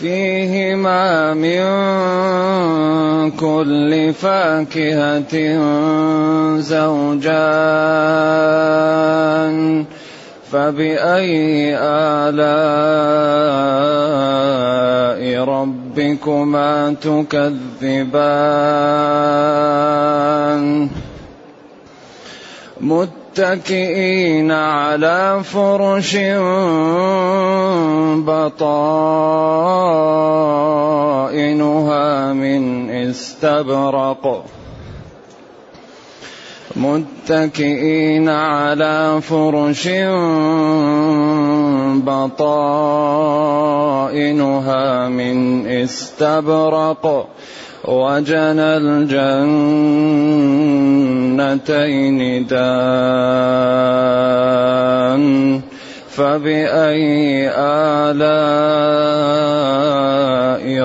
فيهما من كل فاكهة زوجان فبأي آلاء ربكما تكذبان؟ متكئين على فرش بطائنها من استبرق. متكئين على فرش بطائنها من استبرق. وجنى الجنتين دان فبأي آلاء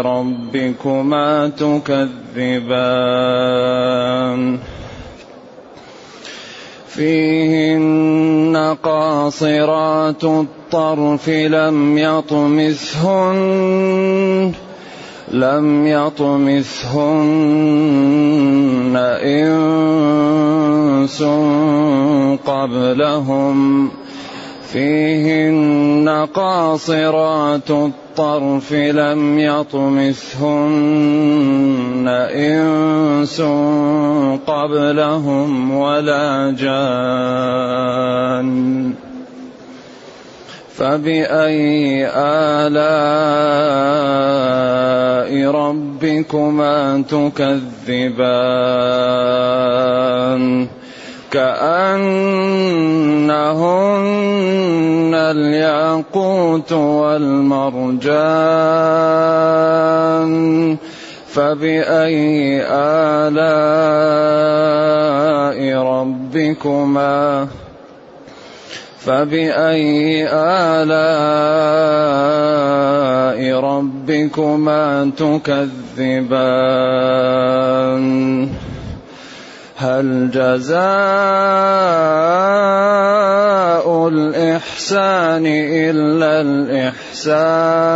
ربكما تكذبان؟ فيهن قاصرات الطرف لم يطمثهن لم يطمثهن إنس قبلهم. فيهن قاصرات الطرف لم يطمثهن إنس قبلهم ولا جان. فبأي آلاء ربكما تكذبان؟ كأنهن الياقوت والمرجان. فبأي آلاء ربكما فبأي آلاء ربكما تكذبان؟ هل جزاء الإحسان إلا الإحسان؟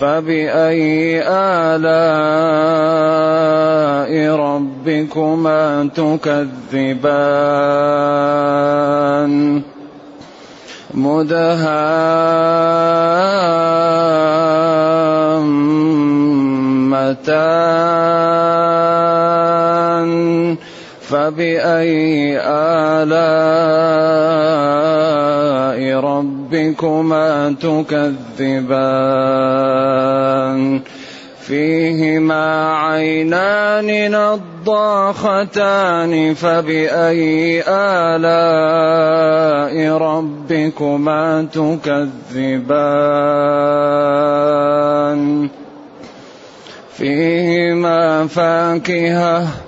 فبأي آلاء ربكما تكذبان؟ مدهامتان. فبأي آلاء ربكما تكذبان. فيهما عينان نضاختان فبأي آلاء ربكما تكذبان. فيهما فاكهة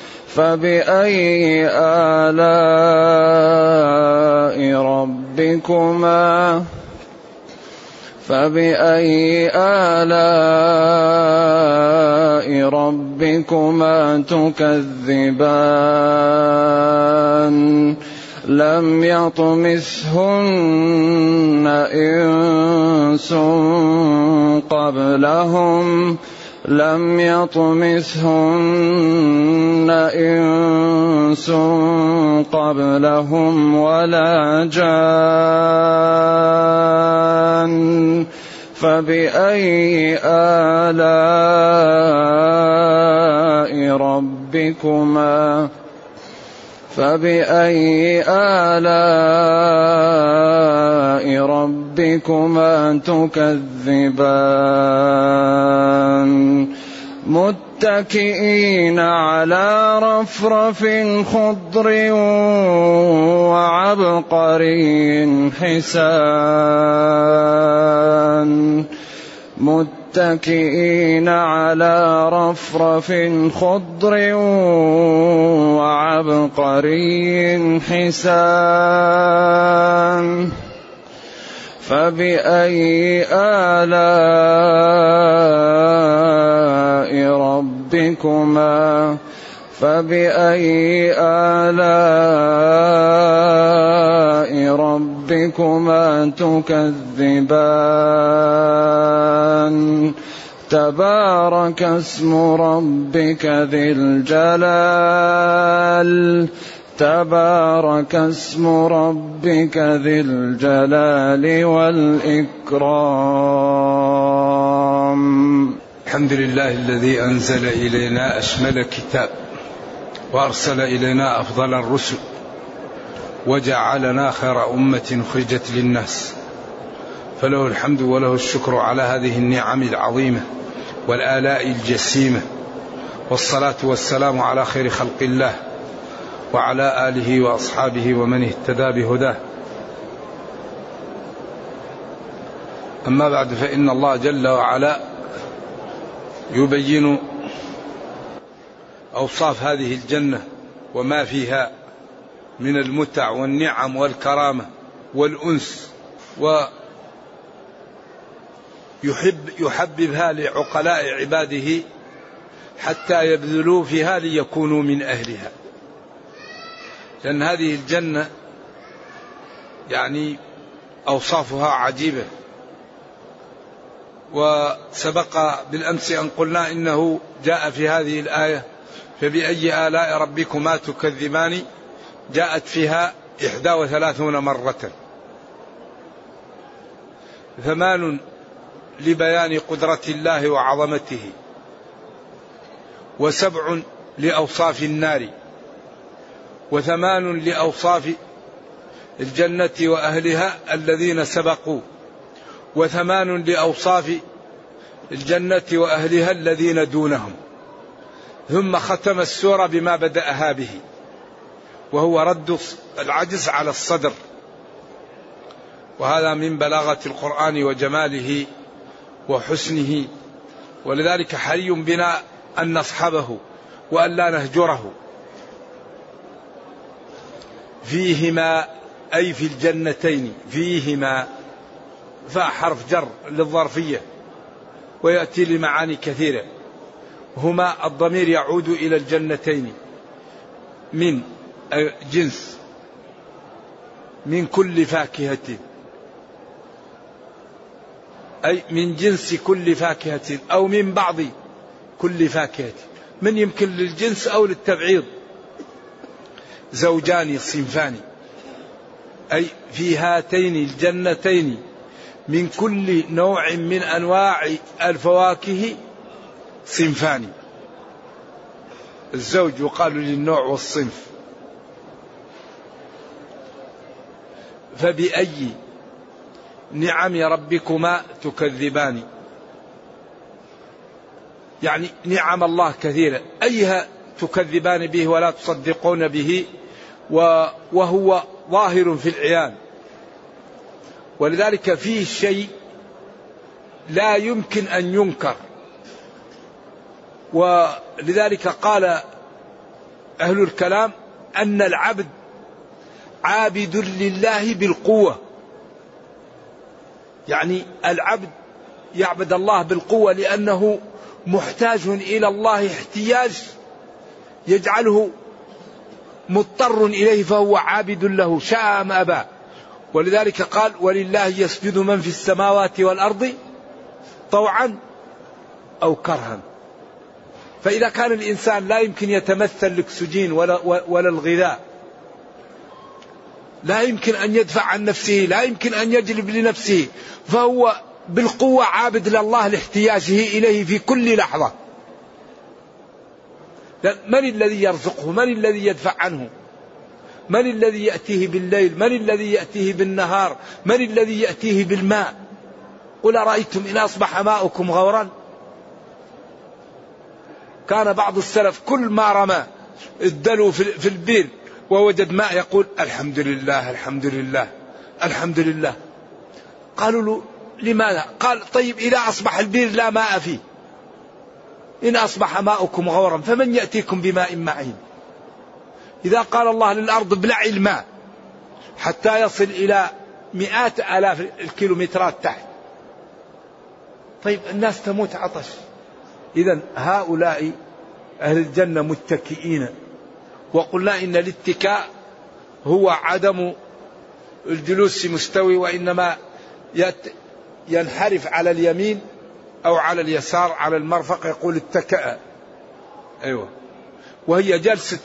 فبأي آلاء ربكما؟ فبأي آلاء ربكما تكذبان؟ لم يطمثهن إنس قبلهم لم يطمثهن إنس قبلهم ولا جان فبأي آلاء ربكما فبأي آلاء ربكما تكذبان متكئين على رفرف خضر وعبقري حسان متكئين على رفرف خضر وعبقري حسان فبأي آلاء ربكما فبأي آلاء ربكما تكذبان؟ تبارك اسم ربك ذي الجلال تبارك اسم ربك ذي الجلال والإكرام. الحمد لله الذي أنزل إلينا أشمل كتاب وأرسل إلينا أفضل الرسل وجعلنا خير أمة خرجت للناس. فله الحمد وله الشكر على هذه النعم العظيمة والآلاء الجسيمة والصلاة والسلام على خير خلق الله. وعلى آله وأصحابه ومن اهتدى بهداه. أما بعد فإن الله جل وعلا يبين أوصاف هذه الجنة وما فيها من المتع والنعم والكرامة والأنس و يحب يحببها لعقلاء عباده حتى يبذلوا فيها ليكونوا من أهلها. لأن هذه الجنة يعني أوصافها عجيبة. وسبق بالأمس أن قلنا إنه جاء في هذه الآية فبأي آلاء ربكما تكذبان؟ جاءت فيها إحدى وثلاثون مرة. ثمان لبيان قدرة الله وعظمته وسبع لأوصاف النار. وثمان لأوصاف الجنة وأهلها الذين سبقوا. وثمان لأوصاف الجنة وأهلها الذين دونهم. ثم ختم السورة بما بدأها به. وهو رد العجز على الصدر. وهذا من بلاغة القرآن وجماله وحسنه. ولذلك حري بنا أن نصحبه وأن لا نهجره. فيهما أي في الجنتين فيهما فحرف جر للظرفية ويأتي لمعاني كثيرة. هما الضمير يعود إلى الجنتين من جنس من كل فاكهة أي من جنس كل فاكهة أو من بعض كل فاكهة. من يمكن للجنس أو للتبعيض؟ زوجان صنفان. أي في هاتين الجنتين من كل نوع من أنواع الفواكه صنفان. الزوج يقال للنوع والصنف. فبأي نعم ربكما تكذبان؟ يعني نعم الله كثيرة. أيها تكذبان به ولا تصدقون به؟ وهو ظاهر في العيان. ولذلك فيه شيء لا يمكن أن ينكر. ولذلك قال أهل الكلام أن العبد عابد لله بالقوة. يعني العبد يعبد الله بالقوة لأنه محتاج إلى الله احتياج يجعله مضطر إليه فهو عابد له شاء أم أبى. ولذلك قال ولله يسجد من في السماوات والأرض طوعا أو كرها. فإذا كان الإنسان لا يمكن يتمثل الأكسجين ولا, ولا الغذاء. لا يمكن أن يدفع عن نفسه لا يمكن أن يجلب لنفسه. فهو بالقوة عابد لله لاحتياجه إليه في كل لحظة. من الذي يرزقه؟ من الذي يدفع عنه؟ من الذي يأتيه بالليل؟ من الذي يأتيه بالنهار؟ من الذي يأتيه بالماء؟ قل أرأيتم إن أصبح ماؤكم غورا؟ كان بعض السلف كل ما رمى الدلو في البير ووجد ماء يقول الحمد لله الحمد لله الحمد لله. قالوا له لماذا؟ قال طيب إذا أصبح البير لا ماء فيه. إن أصبح ماؤكم غورا فمن يأتيكم بماء معين. إذا قال الله للأرض ابلعي الماء حتى يصل إلى مئات آلاف الكيلومترات تحت. طيب الناس تموت عطش. إذا هؤلاء أهل الجنة متكئين. وقلنا إن الاتكاء هو عدم الجلوس مستوي وإنما ينحرف على اليمين أو على اليسار على المرفق يقول اتكأ. أيوة. وهي جلسة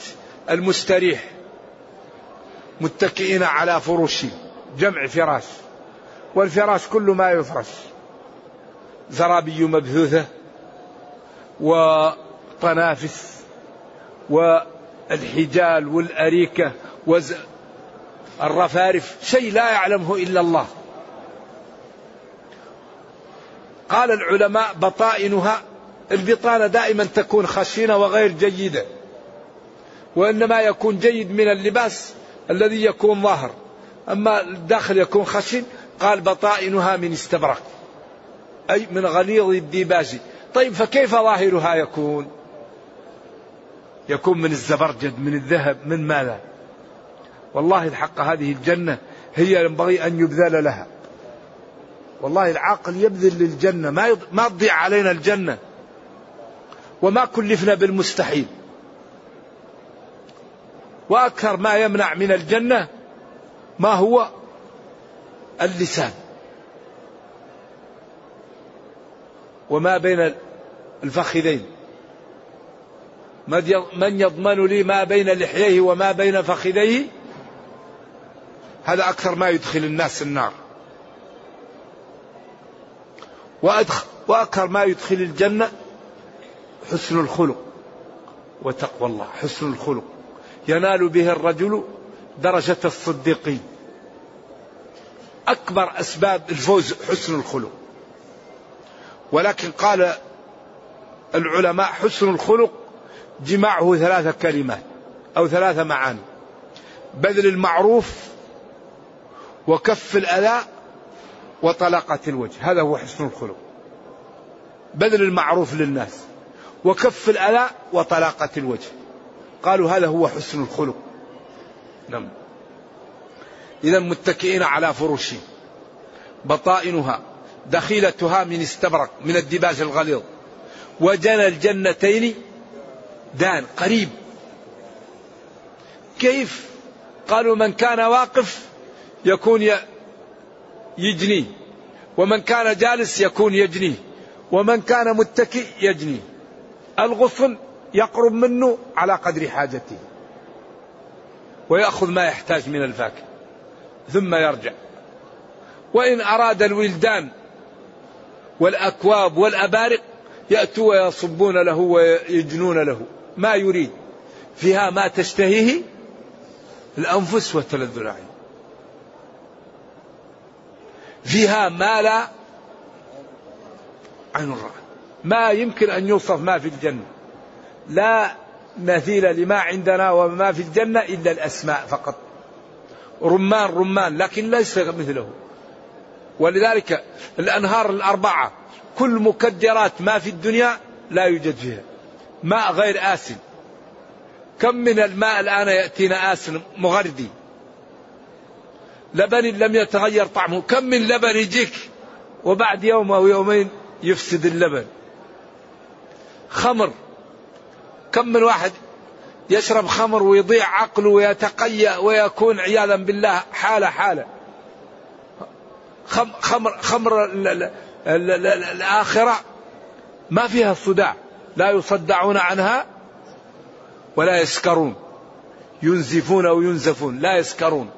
المستريح متكئين على فرش جمع فراش والفراش كل ما يفرش. زرابي مبثوثة وطنافس والحجال والأريكة والرفارف شيء لا يعلمه إلا الله. قال العلماء بطائنها البطانة دائما تكون خشنة وغير جيدة وإنما يكون جيد من اللباس الذي يكون ظاهر. أما الداخل يكون خشن قال بطائنها من استبرق أي من غليظ الديباج. طيب فكيف ظاهرها يكون؟ يكون من الزبرجد من الذهب من ماذا؟ والله الحق هذه الجنة هي ينبغي أن يبذل لها. والله العاقل يبذل للجنة. ما ما تضيع علينا الجنة. وما كلفنا بالمستحيل. وأكثر ما يمنع من الجنة ما هو اللسان. وما بين الفخذين. من يضمن لي ما بين لحييه وما بين فخذيه؟ هذا أكثر ما يدخل الناس النار. وأكثر ما يدخل الجنة حسن الخلق وتقوى الله حسن الخلق. ينال به الرجل درجة الصديقين. أكبر أسباب الفوز حسن الخلق. ولكن قال العلماء حسن الخلق جماعة ثلاثة كلمات أو ثلاثة معاني. بذل المعروف وكف الأذى وطلاقة الوجه. هذا هو حسن الخلق. بذل المعروف للناس. وكف الأذى وطلاقة الوجه. قالوا هذا هو حسن الخلق. نعم. إذا متكئين على فرش. بطائنها دخيلتها من استبرق من الدباج الغليظ. وجنى الجنتين دان قريب. كيف؟ قالوا من كان واقف يكون يجنيه ومن كان جالس يكون يجنيه ومن كان متكئ يجنيه الغصن يقرب منه على قدر حاجته. ويأخذ ما يحتاج من الفاكهة. ثم يرجع. وإن أراد الولدان والأكواب والأبارق يأتوا ويصبون له ويجنون له. ما يريد. فيها ما تشتهيه الأنفس وتلذ العين. فيها ما لا عين الرأى ما يمكن أن يوصف ما في الجنة. لا مثيل لما عندنا وما في الجنة إلا الأسماء فقط. رمان رمان لكن ليس مثله. ولذلك الأنهار الأربعة كل مكدرات ما في الدنيا لا يوجد فيها. ماء غير آسن. كم من الماء الآن يأتينا آسن مغردي؟ لبن لم يتغير طعمه. كم من لبن يجيك؟ وبعد يوم أو يومين يفسد اللبن. خمر. كم من واحد يشرب خمر ويضيع عقله ويتقيأ ويكون عياذا بالله حالة حالة. خمر خمر الآخرة ما فيها صداع لا يصدعون عنها ولا يسكرون. ينزفون أو ينزفون. لا يسكرون.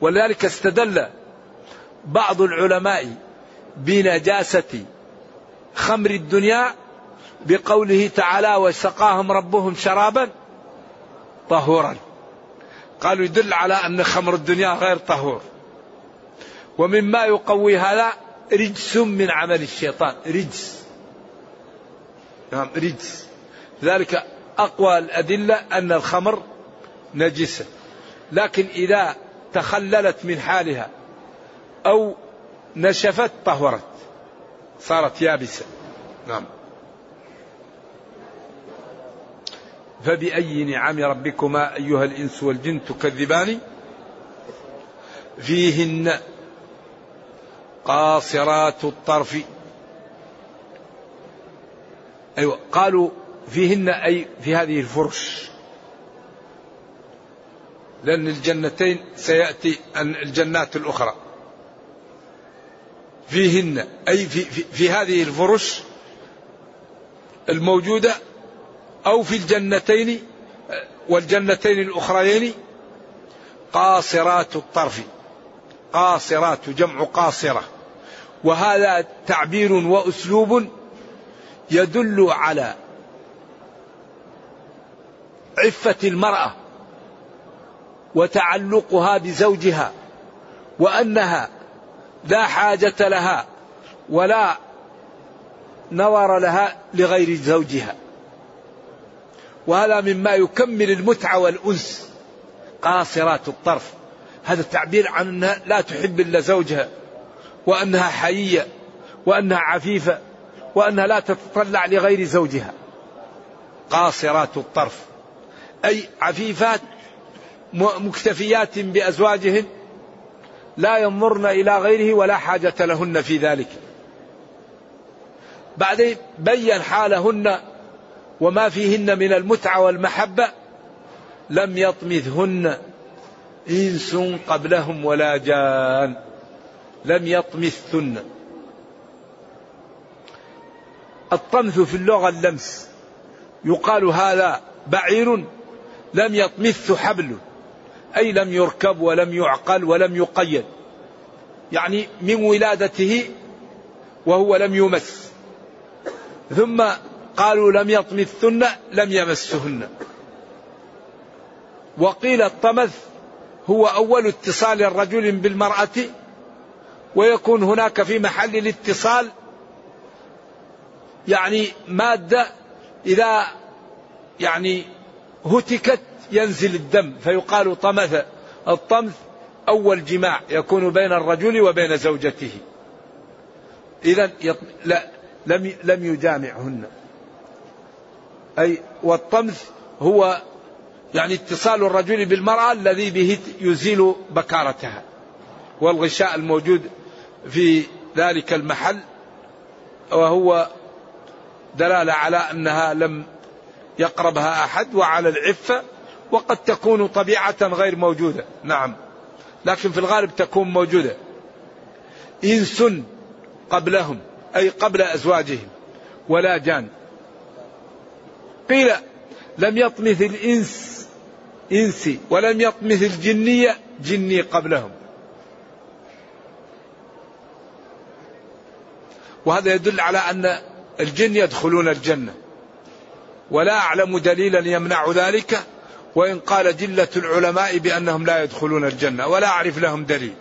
ولذلك استدل بعض العلماء بنجاسة خمر الدنيا بقوله تعالى وسقاهم ربهم شرابا طهورا. قالوا يدل على أن خمر الدنيا غير طهور. ومما يقوي هذا رجس من عمل الشيطان رجس. نعم رجس. ذلك أقوى الأدلة أن الخمر نجسة لكن إذا تخللت من حالها أو نشفت طهرت صارت يابسة. نعم. فبأي نعم ربكما أيها الإنس والجن تكذبان؟ فيهن قاصرات الطرف. أيوة قالوا فيهن أي في هذه الفرش. لأن الجنتين سيأتي الجنات الأخرى. فيهن أي في, في, في هذه الفرش الموجودة أو في الجنتين والجنتين الأخريين قاصرات الطرف. قاصرات جمع قاصرة. وهذا تعبير وأسلوب يدل على عفة المرأة. وتعلقها بزوجها وأنها لا حاجة لها ولا نظر لها لغير زوجها. وهذا مما يكمل المتعة والأنس. قاصرات الطرف. هذا التعبير عن أنها لا تحب إلا زوجها وأنها حيية وأنها عفيفة وأنها لا تتطلع لغير زوجها. قاصرات الطرف. أي عفيفات مكتفيات بأزواجهن لا ينظرن إلى غيره ولا حاجة لهن في ذلك. بعدين بين حالهن وما فيهن من المتعة والمحبة لم يطمثهن إنس قبلهم ولا جان لم يطمثهن الطمث في اللغة اللمس يقال هذا بعير لم يطمث حبل. أي لم يركب ولم يعقل ولم يقيد. يعني من ولادته وهو لم يمس. ثم قالوا لم يطمثن لم يمسهن. وقيل الطمث هو أول اتصال الرجل بالمرأة ويكون هناك في محل الاتصال يعني مادة إذا يعني هتكت ينزل الدم فيقال طمث الطمث أول جماع يكون بين الرجل وبين زوجته. إذا لا لم لم يجامعهن. أي والطمث هو يعني اتصال الرجل بالمرأة الذي به يزيل بكارتها. والغشاء الموجود في ذلك المحل وهو دلالة على أنها لم يقربها أحد وعلى العفة وقد تكون طبيعة غير موجودة. نعم. لكن في الغالب تكون موجودة. إنس قبلهم أي قبل أزواجهم ولا جان. قيل لم يطمث الإنس إنسي ولم يطمث الجنية جني قبلهم. وهذا يدل على أن الجن يدخلون الجنة. ولا أعلم دليلا يمنع ذلك. وإن قال جلة العلماء بأنهم لا يدخلون الجنة ولا أعرف لهم دليل.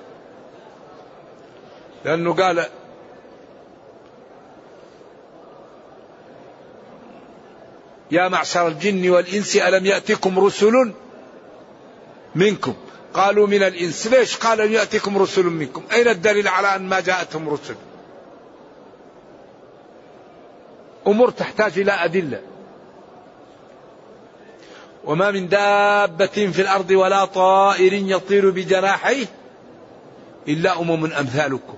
لأنه قال يا معشر الجن والإنس ألم يأتكم رسل منكم؟ قالوا من الإنس. ليش قال أن يأتكم رسل منكم؟ أين الدليل على أن ما جاءتهم رسل؟ أمور تحتاج إلى أدلة. وما من دابة في الأرض ولا طائر يطير بجناحيه إلا أمم أمثالكم.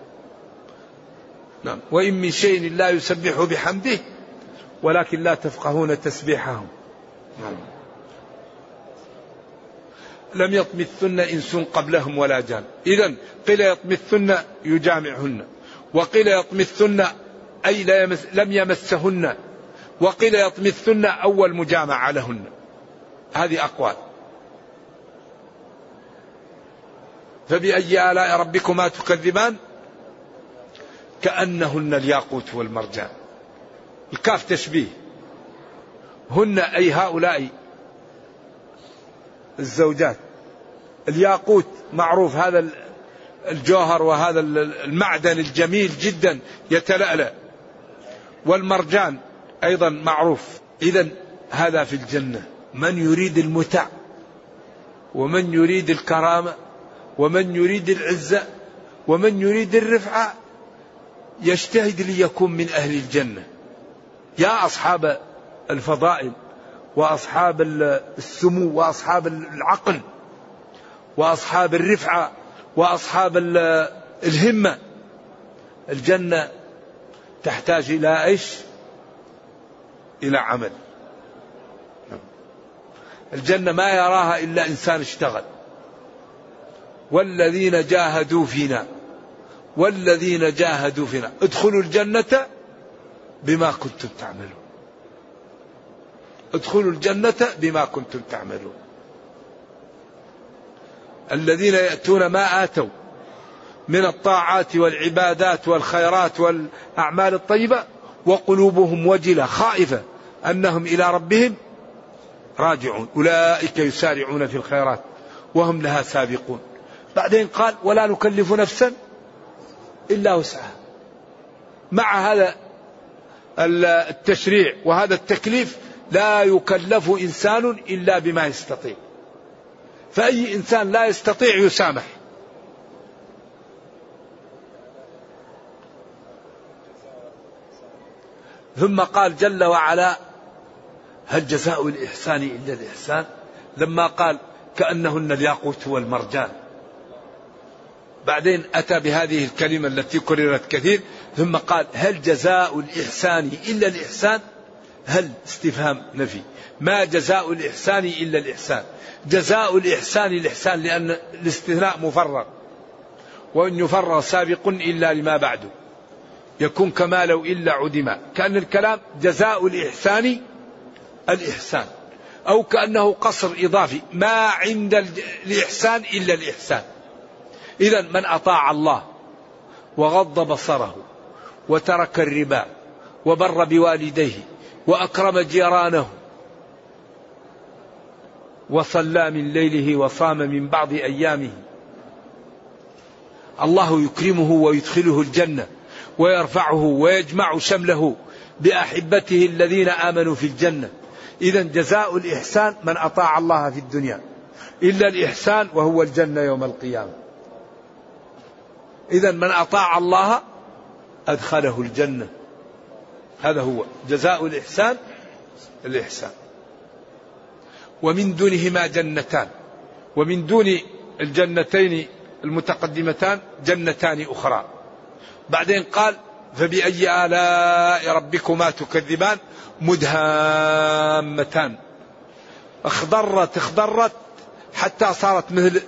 نعم. وإن من شيء لا يسبح بحمده ولكن لا تفقهون تسبيحهم. نعم. لم يطمثن إنس قبلهم ولا جان. إذا قيل يطمثن يجامعهن. وقيل يطمثن أي لا يمس لم يمسهن. وقيل يطمثن أول مجامعة لهن. هذه أقوال. فبأي آلاء ربكما تكذبان؟ كأنهن الياقوت والمرجان. الكاف تشبيه. هن أي هؤلاء الزوجات. الياقوت معروف هذا الجوهر وهذا المعدن الجميل جدا يتلألأ. والمرجان أيضا معروف. إذا هذا في الجنة. من يريد المتع ومن يريد الكرامة ومن يريد العزة ومن يريد الرفعة يجتهد ليكون من أهل الجنة. يا أصحاب الفضائل وأصحاب السمو وأصحاب العقل وأصحاب الرفعة وأصحاب الهمة. الجنة تحتاج إلى إيش؟ إلى عمل. الجنة ما يراها إلا إنسان اشتغل. والذين جاهدوا فينا والذين جاهدوا فينا. ادخلوا الجنة بما كنتم تعملون. ادخلوا الجنة بما كنتم تعملون. الذين يأتون ما آتوا من الطاعات والعبادات والخيرات والأعمال الطيبة وقلوبهم وجلة خائفة أنهم إلى ربهم راجعون. أولئك يسارعون في الخيرات وهم لها سابقون. بعدين قال ولا نكلف نفسا إلا وسعها. مع هذا التشريع وهذا التكليف لا يكلف إنسان إلا بما يستطيع. فأي إنسان لا يستطيع يسامح. ثم قال جل وعلا هل جزاء الإحسان إلا الإحسان؟ لما قال كأنهن الياقوت والمرجان. بعدين أتى بهذه الكلمة التي كررت كثير ثم قال هل جزاء الإحسان إلا الإحسان؟ هل استفهام نفي. ما جزاء الإحسان إلا الإحسان؟ جزاء الإحسان الإحسان لأن الاستثناء مفرغ. وإن يفرغ سابق إلا لما بعده يكون كما لو إلا عدما. كأن الكلام جزاء الإحسان الإحسان. أو كأنه قصر إضافي. ما عند الإحسان إلا الإحسان. إذا من أطاع الله وغض بصره وترك الربا وبر بوالديه وأكرم جيرانه وصلى من ليله وصام من بعض أيامه. الله يكرمه ويدخله الجنة ويرفعه ويجمع شمله بأحبته الذين آمنوا في الجنة. إذا جزاء الإحسان من أطاع الله في الدنيا إلا الإحسان وهو الجنة يوم القيامة. إذا من أطاع الله أدخله الجنة. هذا هو جزاء الإحسان الإحسان. ومن دونهما جنتان. ومن دون الجنتين المتقدمتان جنتان أخرى. بعدين قال فبأي آلاء ربكما تكذبان؟ مدهامتان. اخضرت اخضرت حتى صارت مثل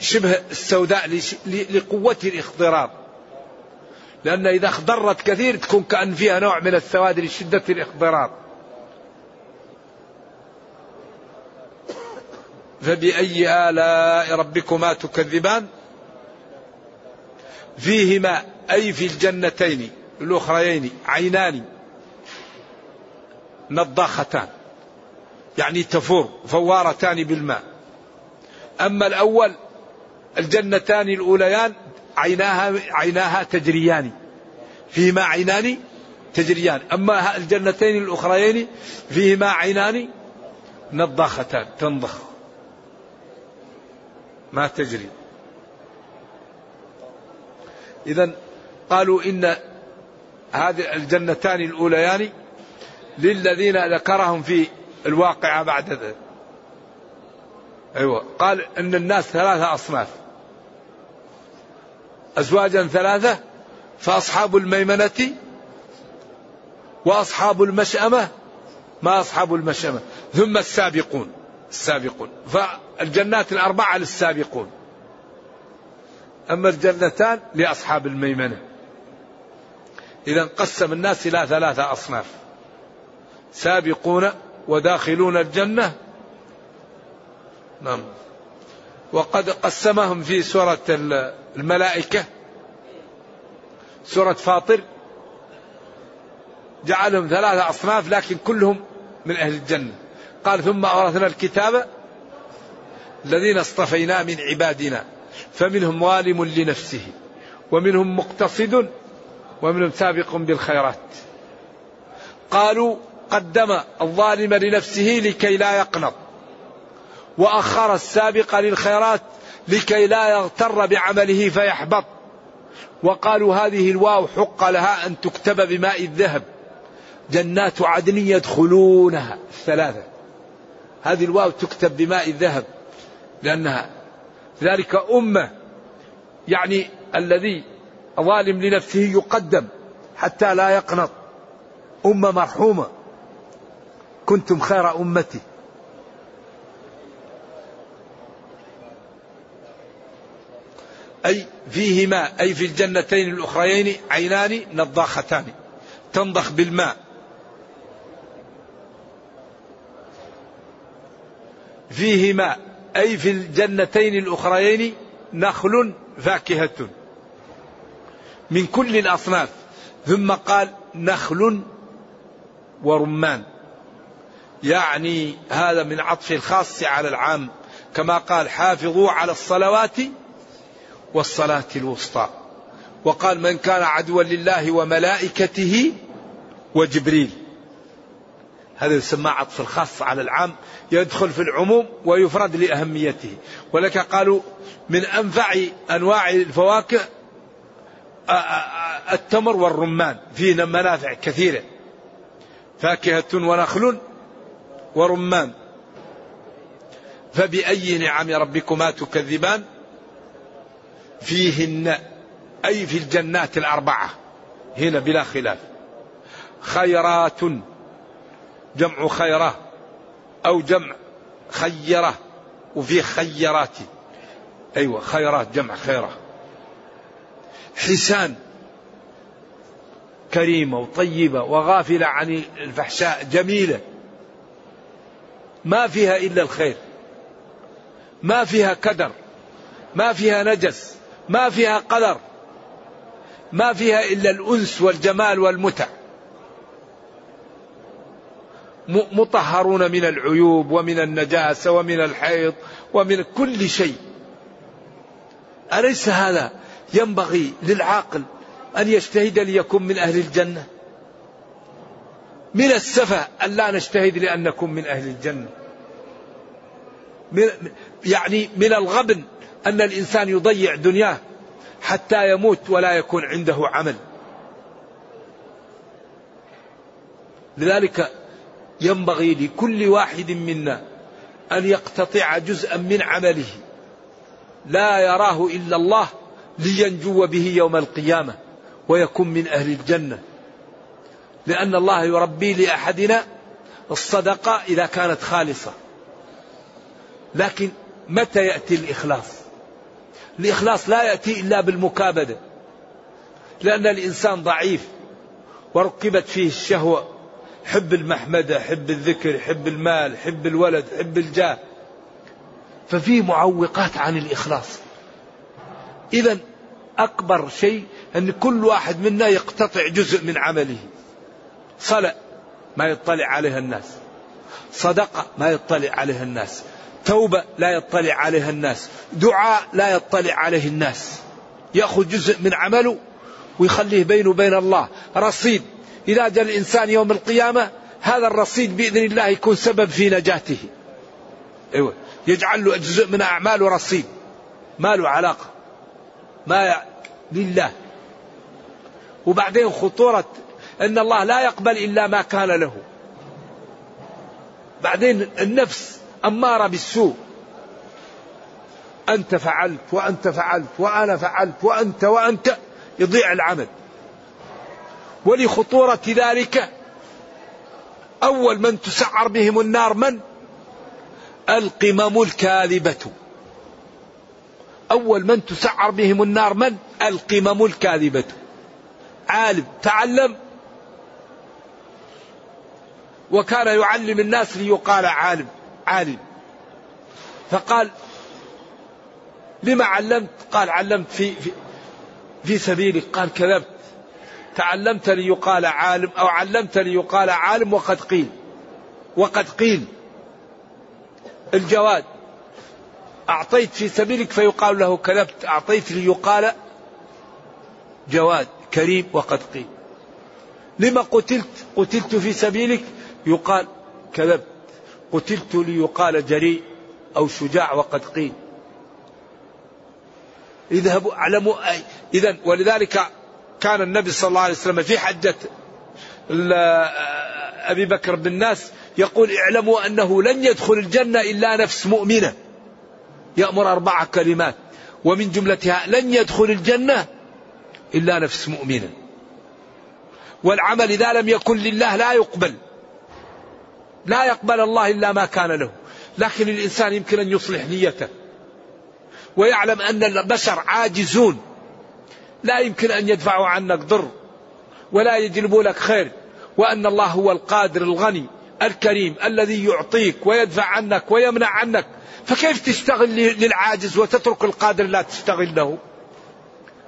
شبه السوداء لقوة الاخضرار. لأن إذا اخضرت كثير تكون كأن فيها نوع من السواد لشدة الاخضرار. فبأي آلاء ربكما تكذبان؟ فيهما أي في الجنتين الأخريين عينان نضاختان. يعني تفور فوارتان بالماء. أما الأول الجنتان الأوليان عيناها عيناها تجريان. فيهما عينان تجريان. أما الجنتين الأخريين فيهما عينان نضاختان تنضخ. ما تجري. إذا قالوا إن هذه الجنتان الأوليان للذين ذكرهم في الواقعة بعد ذلك أيوة. قال أن الناس ثلاثة أصناف. أزواجا ثلاثة فأصحاب الميمنة وأصحاب المشأمة ما أصحاب المشأمة. ثم السابقون السابقون. فالجنات الأربعة للسابقون. أما الجنتان لأصحاب الميمنة. إذا قسم الناس إلى ثلاثة أصناف. سابقون وداخلون الجنة. نعم. وقد قسمهم في سورة الملائكة. سورة فاطر. جعلهم ثلاثة أصناف لكن كلهم من أهل الجنة. قال ثم أورثنا الكتاب الذين اصطفينا من عبادنا. فمنهم ظالم لنفسه. ومنهم مقتصد ومنهم سابق بالخيرات. قالوا قدم الظالم لنفسه لكي لا يقنط. وأخر السابق للخيرات لكي لا يغتر بعمله فيحبط. وقالوا هذه الواو حق لها أن تكتب بماء الذهب. جنات عدن يدخلونها. الثلاثة. هذه الواو تكتب بماء الذهب. لأنها ذلك أمة يعني الذي ظالم لنفسه يقدم حتى لا يقنط. أمة مرحومة. كنتم خير أمتي. أي فيهما أي في الجنتين الأخريين عينان نضاختان. تنضخ بالماء. فيهما أي في الجنتين الأخريين نخل فاكهة. من كل الأصناف. ثم قال نخل ورمان. يعني هذا من عطف الخاص على العام. كما قال حافظوا على الصلوات والصلاة الوسطى. وقال من كان عدوا لله وملائكته وجبريل. هذا يسمى عطف الخاص على العام. يدخل في العموم ويفرد لأهميته. ولك قالوا من أنفع أنواع الفواكه التمر والرمان فيه منافع كثيرة. فاكهة ونخل ورمان. فبأي نعم ربكما تكذبان؟ فيهن أي في الجنات الأربعة. هنا بلا خلاف. خيرات جمع خيرة أو جمع خيرة. وفي خيرات. أيوة خيرات جمع خيرة. حسان كريمة وطيبة وغافلة عن الفحشاء جميلة. ما فيها إلا الخير. ما فيها كدر. ما فيها نجس. ما فيها قدر. ما فيها إلا الأنس والجمال والمتع. مطهرون من العيوب ومن النجاسة ومن الحيض ومن كل شيء. أليس هذا ينبغي للعاقل أن يجتهد ليكون من أهل الجنة. من السفة أن لا نجتهد لأن نكون من أهل الجنة. من يعني من الغبن أن الإنسان يضيع دنياه حتى يموت ولا يكون عنده عمل. لذلك ينبغي لكل واحد منا أن يقتطع جزءا من عمله. لا يراه إلا الله لينجو به يوم القيامة ويكون من أهل الجنة. لأن الله يربي لأحدنا الصدقة إذا كانت خالصة. لكن متى يأتي الإخلاص؟ الإخلاص لا يأتي إلا بالمكابدة. لأن الإنسان ضعيف وركبت فيه الشهوة. حب المحمدة حب الذكر حب المال حب الولد حب الجاه. ففي معوقات عن الإخلاص. إذا أكبر شيء أن كل واحد منا يقتطع جزء من عمله. صلاة ما يطلع عليها الناس. صدقة ما يطلع عليها الناس. توبة لا يطلع عليها الناس. دعاء لا يطلع عليه الناس. يأخذ جزء من عمله ويخليه بينه وبين الله. رصيد. إذا جاء الإنسان يوم القيامة هذا الرصيد بإذن الله يكون سبب في نجاته. أيوة. يجعل له جزء من أعماله رصيد. ما له علاقة. ما لله. وبعدين خطورة أن الله لا يقبل إلا ما كان له. بعدين النفس أمارة بالسوء. أنت فعلت وأنت فعلت وأنا فعلت وأنت وأنت. يضيع العمل. ولخطورة ذلك أول من تسعر بهم النار من؟ القمم الكاذبة أول من تسعر بهم النار من؟ القمم الكاذبة. عالم تعلم. وكان يعلم الناس ليقال عالم عالم. فقال لما علمت؟ قال علمت في, في, في سبيلك. قال كذبت. تعلمت ليقال عالم أو علمت ليقال عالم وقد قيل. وقد قيل. الجواد. أعطيت في سبيلك فيقال له كذبت. أعطيت ليقال جواد كريم وقد قيل. لما قتلت؟ قتلت في سبيلك؟ يقال كذبت. قتلت ليقال جريء أو شجاع وقد قيل. اذهبوا اعلموا. اذا ولذلك كان النبي صلى الله عليه وسلم في حجة أبي بكر بن الناس يقول اعلموا أنه لن يدخل الجنة إلا نفس مؤمنة. يأمر أربع كلمات ومن جملتها لن يدخل الجنة إلا نفس مؤمنة والعمل إذا لم يكن لله لا يقبل لا يقبل الله إلا ما كان له. لكن الإنسان يمكن أن يصلح نيته ويعلم أن البشر عاجزون. لا يمكن أن يدفعوا عنك ضر ولا يجلبوا لك خير وأن الله هو القادر الغني. الكريم الذي يعطيك ويدفع عنك ويمنع عنك. فكيف تشتغل للعاجز وتترك القادر لا تشتغل له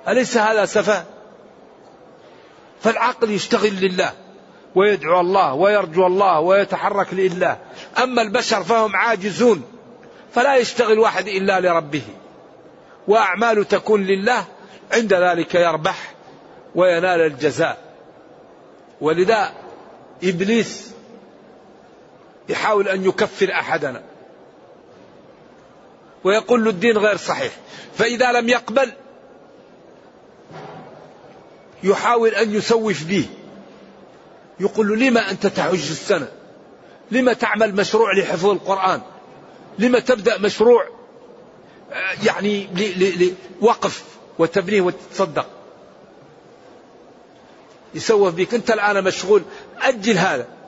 أليس هذا سفه؟ فالعقل يشتغل لله ويدعو الله ويرجو الله ويتحرك لله. أما البشر فهم عاجزون فلا يشتغل واحد إلا لربه. وأعمال تكون لله عند ذلك يربح وينال الجزاء. ولذا إبليس يحاول أن يكفر أحدنا. ويقول له الدين غير صحيح. فإذا لم يقبل يحاول أن يسوف به. يقول له لما أنت تحج السنة؟ لما تعمل مشروع لحفظ القرآن؟ لما تبدأ مشروع آه، يعني لوقف وتبنيه وتتصدق يسوف بك. أنت الآن مشغول. أجل هذا.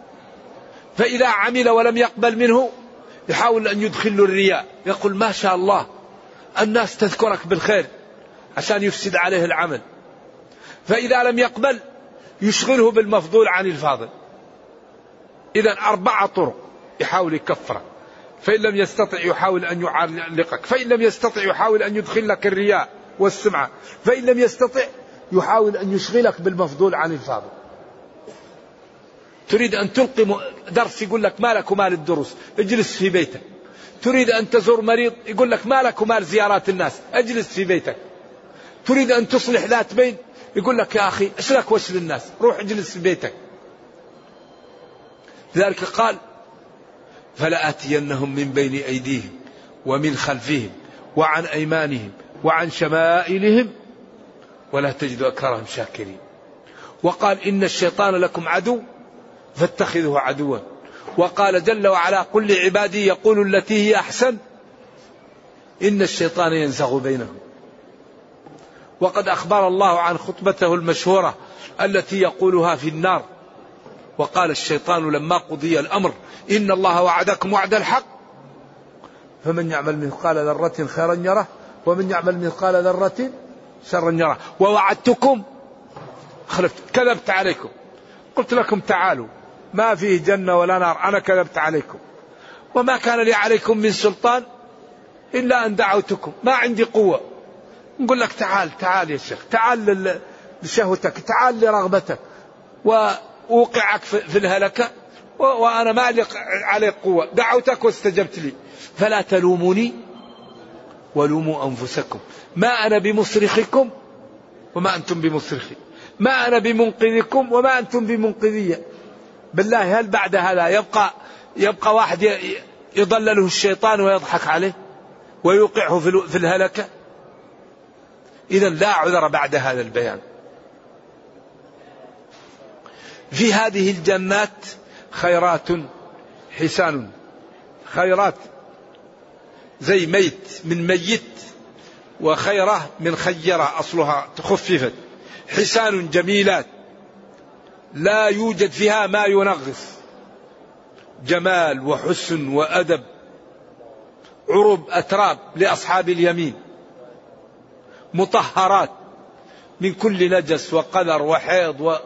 فإذا عمل ولم يقبل منه يحاول أن يدخل الرياء. يقول ما شاء الله الناس تذكرك بالخير عشان يفسد عليه العمل. فإذا لم يقبل يشغله بالمفضول عن الفاضل. إذا أربعة طرق يحاول يكفرك فإن لم يستطع يحاول أن يعلقك. فإن لم يستطع يحاول أن يدخل لك الرياء والسمعة. فإن لم يستطع يحاول أن يشغلك بالمفضول عن الفاضل. تريد أن تلقي درس يقول لك مالك ومال الدروس اجلس في بيتك. تريد أن تزور مريض يقول لك مالك ومال زيارات الناس اجلس في بيتك. تريد أن تصلح ذات بين يقول لك يا أخي إيش لك وش للناس؟ روح اجلس في بيتك. لذلك قال فلآتينهم من بين أيديهم ومن خلفهم وعن أيمانهم وعن شمائلهم ولا تجد أكثرهم شاكرين. وقال إن الشيطان لكم عدو فاتخذه عدوا. وقال جل وعلا قل لعبادي يقول التي هي أحسن. إن الشيطان ينزغ بينهم. وقد أخبر الله عن خطبته المشهورة التي يقولها في النار. وقال الشيطان لما قضي الأمر إن الله وعدكم وعد الحق. فمن يعمل مثقال ذرة خيرا يره ومن يعمل مثقال ذرة شرا يره. ووعدتكم خلفت كذبت عليكم. قلت لكم تعالوا. ما فيه جنة ولا نار. أنا كذبت عليكم. وما كان لي عليكم من سلطان إلا أن دعوتكم. ما عندي قوة. نقول لك تعال تعال يا شيخ. تعال لشهوتك. تعال لرغبتك. وأوقعك في الهلكة. وأنا ما لي عليك قوة. دعوتك واستجبت لي. فلا تلوموني ولوموا أنفسكم. ما أنا بمصرخكم وما أنتم بمصرخي. ما أنا بمنقذكم وما أنتم بمنقذية بالله هل بعد هذا يبقى يبقى واحد يضلله الشيطان ويضحك عليه؟ ويوقعه في الهلكة؟ إذا لا عذر بعد هذا البيان. في هذه الجنات خيرات حسان. خيرات زي ميت من ميت وخيرة من خيرة أصلها تخففت. حسان جميلات. لا يوجد فيها ما ينغص. جمال وحسن وأدب عرب أتراب لأصحاب اليمين مطهرات من كل نجس وقدر وحيض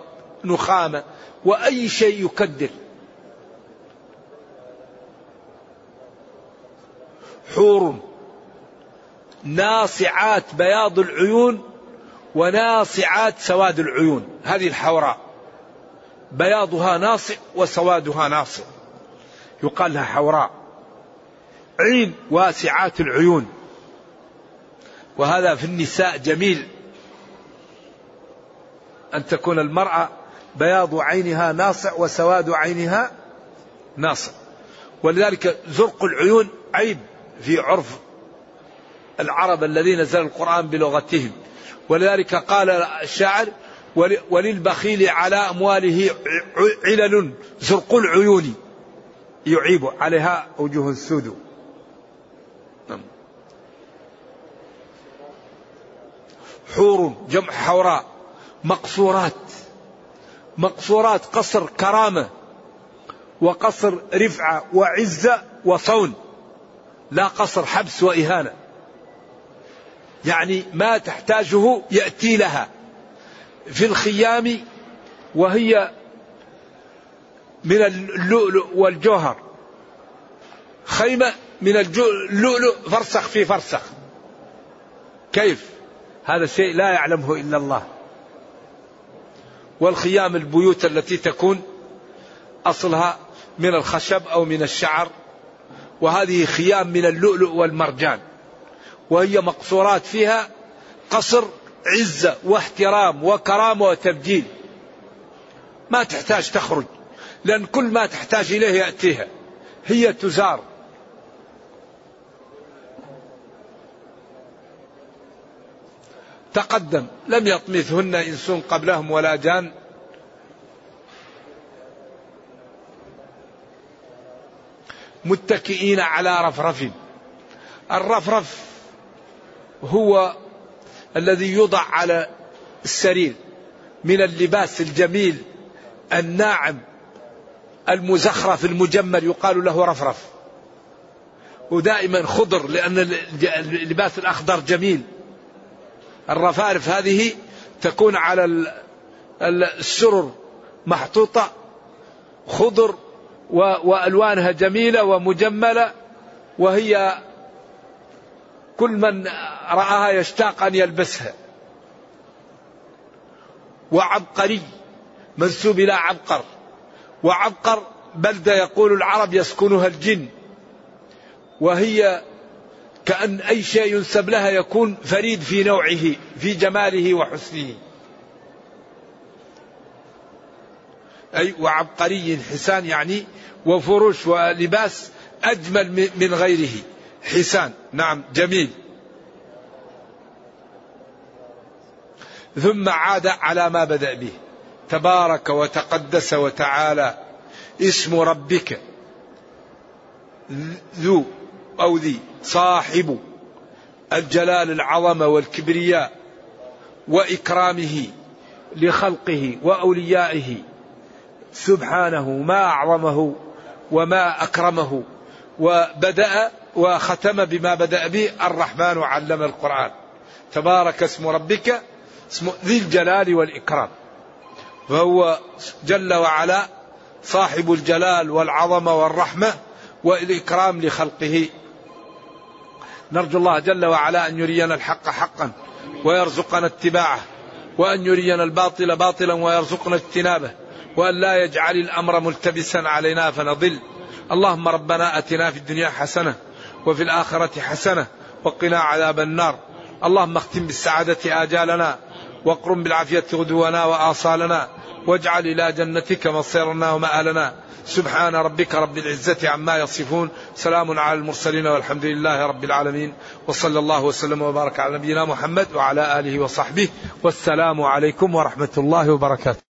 ونخامة وأي شيء يكدر. حور ناصعات بياض العيون وناصعات سواد العيون. هذه الحوراء. بياضها ناصع وسوادها ناصع. يقال لها حوراء. عين واسعات العيون. وهذا في النساء جميل. أن تكون المرأة بياض عينها ناصع وسواد عينها ناصع. ولذلك زرق العيون عيب في عرف العرب الذين نزل القرآن بلغتهم. ولذلك قال الشاعر وللبخيل على أمواله علل زرق العيون. يعيب عليها وجوه السود. نعم. حور جمع حوراء. مقصورات. مقصورات قصر كرامة. وقصر رفعة وعزة وصون. لا قصر حبس وإهانة. يعني ما تحتاجه يأتي لها. في الخيام وهي من اللؤلؤ والجوهر. خيمة من اللؤلؤ فرسخ في فرسخ. كيف؟ هذا شيء لا يعلمه إلا الله. والخيام البيوت التي تكون أصلها من الخشب أو من الشعر. وهذه خيام من اللؤلؤ والمرجان. وهي مقصورات فيها قصر عزة واحترام وكرامة وتبجيل. ما تحتاج تخرج لأن كل ما تحتاج إليه يأتيها. هي تزار. تقدم لم يطمثهن إنس قبلهم ولا جان. متكئين على رفرف. الرفرف هو الذي يوضع على السرير من اللباس الجميل الناعم المزخرف المجمل يقال له رفرف. ودائما خضر لأن اللباس الأخضر جميل. الرفارف هذه تكون على السرر محطوطة خضر وألوانها جميلة ومجملة وهي كل من رآها يشتاق أن يلبسها. وعبقري منسوب إلى عبقر. وعبقر بلدة يقول العرب يسكنها الجن. وهي كأن أي شيء ينسب لها يكون فريد في نوعه في جماله وحسنه. أي وعبقري حسان يعني وفرش ولباس أجمل من غيره. حسان نعم جميل. ثم عاد على ما بدأ به. تبارك وتقدس وتعالى اسم ربك. ذو أو ذي صاحب الجلال العظمة والكبرياء وإكرامه لخلقه وأوليائه. سبحانه ما أعظمه وما أكرمه. وبدأ وختم بما بدأ به الرحمن علم القرآن. تبارك اسم ربك اسم ذي الجلال والإكرام. فهو جل وعلا صاحب الجلال والعظمة والرحمة والإكرام لخلقه. نرجو الله جل وعلا أن يرينا الحق حقا ويرزقنا اتباعه وأن يرينا الباطل باطلا ويرزقنا اجتنابه وأن لا يجعل الأمر ملتبسا علينا فنضل. اللهم ربنا أتنا في الدنيا حسنة وفي الآخرة حسنة وقنا عذاب النار. اللهم اختم بالسعادة آجالنا واقرم بالعافية غدونا وآصالنا واجعل إلى جنتك مصيرنا ومآلنا. سبحان ربك رب العزة عما يصفون. سلام على المرسلين والحمد لله رب العالمين. وصلى الله وسلم وبارك على نبينا محمد وعلى آله وصحبه. والسلام عليكم ورحمة الله وبركاته.